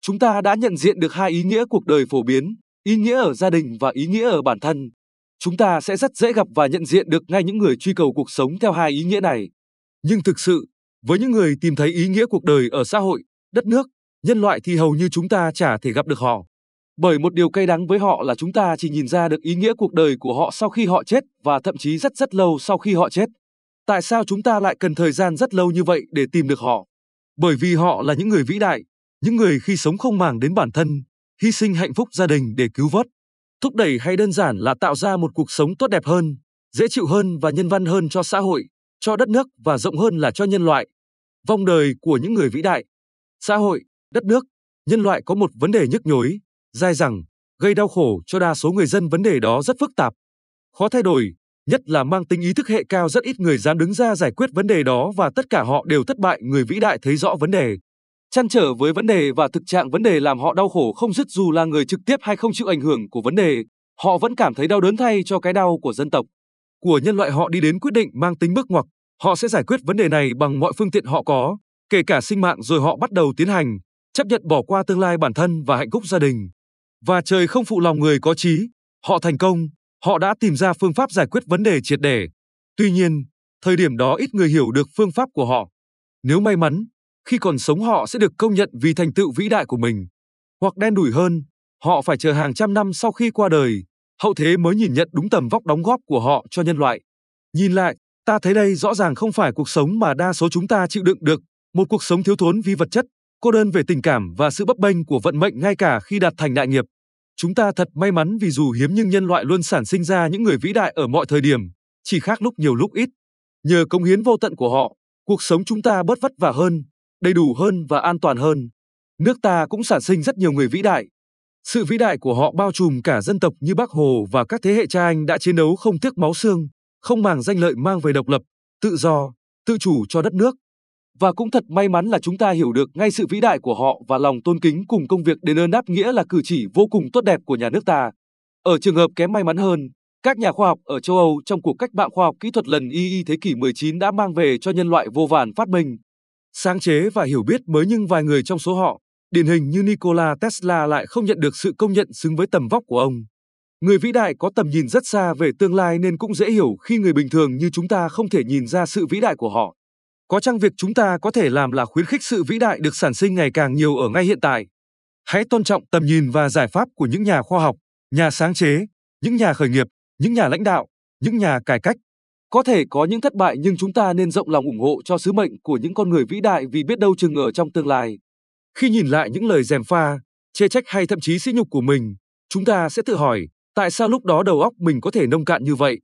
chúng ta đã nhận diện được hai ý nghĩa cuộc đời phổ biến, ý nghĩa ở gia đình và ý nghĩa ở bản thân. Chúng ta sẽ rất dễ gặp và nhận diện được ngay những người truy cầu cuộc sống theo hai ý nghĩa này. Nhưng thực sự, với những người tìm thấy ý nghĩa cuộc đời ở xã hội, đất nước, nhân loại thì hầu như chúng ta chả thể gặp được họ. Bởi một điều cay đắng với họ là chúng ta chỉ nhìn ra được ý nghĩa cuộc đời của họ sau khi họ chết và thậm chí rất rất lâu sau khi họ chết. Tại sao chúng ta lại cần thời gian rất lâu như vậy để tìm được họ? Bởi vì họ là những người vĩ đại, những người khi sống không màng đến bản thân, hy sinh hạnh phúc gia đình để cứu vớt, thúc đẩy hay đơn giản là tạo ra một cuộc sống tốt đẹp hơn, dễ chịu hơn và nhân văn hơn cho xã hội, cho đất nước và rộng hơn là cho nhân loại. Vòng đời của những người vĩ đại, xã hội, đất nước, nhân loại có một vấn đề nhức nhối, dai dẳng, gây đau khổ cho đa số người dân vấn đề đó rất phức tạp. Khó thay đổi, nhất là mang tính ý thức hệ cao rất ít người dám đứng ra giải quyết vấn đề đó và tất cả họ đều thất bại người vĩ đại thấy rõ vấn đề. Chăn trở với vấn đề và thực trạng vấn đề làm họ đau khổ không dứt dù là người trực tiếp hay không chịu ảnh hưởng của vấn đề, họ vẫn cảm thấy đau đớn thay cho cái đau của dân tộc. Của nhân loại họ đi đến quyết định mang tính bước ngoặt, họ sẽ giải quyết vấn đề này bằng mọi phương tiện họ có, kể cả sinh mạng rồi họ bắt đầu tiến hành, chấp nhận bỏ qua tương lai bản thân và hạnh phúc gia đình. Và trời không phụ lòng người có trí, họ thành công, họ đã tìm ra phương pháp giải quyết vấn đề triệt để. Tuy nhiên, thời điểm đó ít người hiểu được phương pháp của họ. Nếu may mắn, khi còn sống họ sẽ được công nhận vì thành tựu vĩ đại của mình. Hoặc đen đủi hơn, họ phải chờ hàng trăm năm sau khi qua đời, hậu thế mới nhìn nhận đúng tầm vóc đóng góp của họ cho nhân loại. Nhìn lại, ta thấy đây rõ ràng không phải cuộc sống mà đa số chúng ta chịu đựng được, một cuộc sống thiếu thốn vì vật chất, cô đơn về tình cảm và sự bấp bênh của vận mệnh ngay cả khi đạt thành đại nghiệp. Chúng ta thật may mắn vì dù hiếm nhưng nhân loại luôn sản sinh ra những người vĩ đại ở mọi thời điểm, chỉ khác lúc nhiều lúc ít. Nhờ công hiến vô tận của họ, cuộc sống chúng ta bớt vất vả hơn, đầy đủ hơn và an toàn hơn. Nước ta cũng sản sinh rất nhiều người vĩ đại. Sự vĩ đại của họ bao trùm cả dân tộc như Bác Hồ và các thế hệ cha anh đã chiến đấu không tiếc máu xương, không màng danh lợi mang về độc lập, tự do, tự chủ cho đất nước. Và cũng thật may mắn là chúng ta hiểu được ngay sự vĩ đại của họ và lòng tôn kính cùng công việc đền ơn đáp nghĩa là cử chỉ vô cùng tốt đẹp của nhà nước ta. Ở trường hợp kém may mắn hơn, các nhà khoa học ở châu Âu trong cuộc cách mạng khoa học kỹ thuật lần y thế kỷ 19 đã mang về cho nhân loại vô vàn phát minh, sáng chế và hiểu biết mới nhưng vài người trong số họ, điển hình như Nikola Tesla lại không nhận được sự công nhận xứng với tầm vóc của ông. Người vĩ đại có tầm nhìn rất xa về tương lai nên cũng dễ hiểu khi người bình thường như chúng ta không thể nhìn ra sự vĩ đại của họ. Có chăng việc chúng ta có thể làm là khuyến khích sự vĩ đại được sản sinh ngày càng nhiều ở ngay hiện tại. Hãy tôn trọng tầm nhìn và giải pháp của những nhà khoa học, nhà sáng chế, những nhà khởi nghiệp, những nhà lãnh đạo, những nhà cải cách. Có thể có những thất bại nhưng chúng ta nên rộng lòng ủng hộ cho sứ mệnh của những con người vĩ đại vì biết đâu chừng ở trong tương lai. Khi nhìn lại những lời dèm pha, chê trách hay thậm chí sỉ nhục của mình, chúng ta sẽ tự hỏi, tại sao lúc đó đầu óc mình có thể nông cạn như vậy?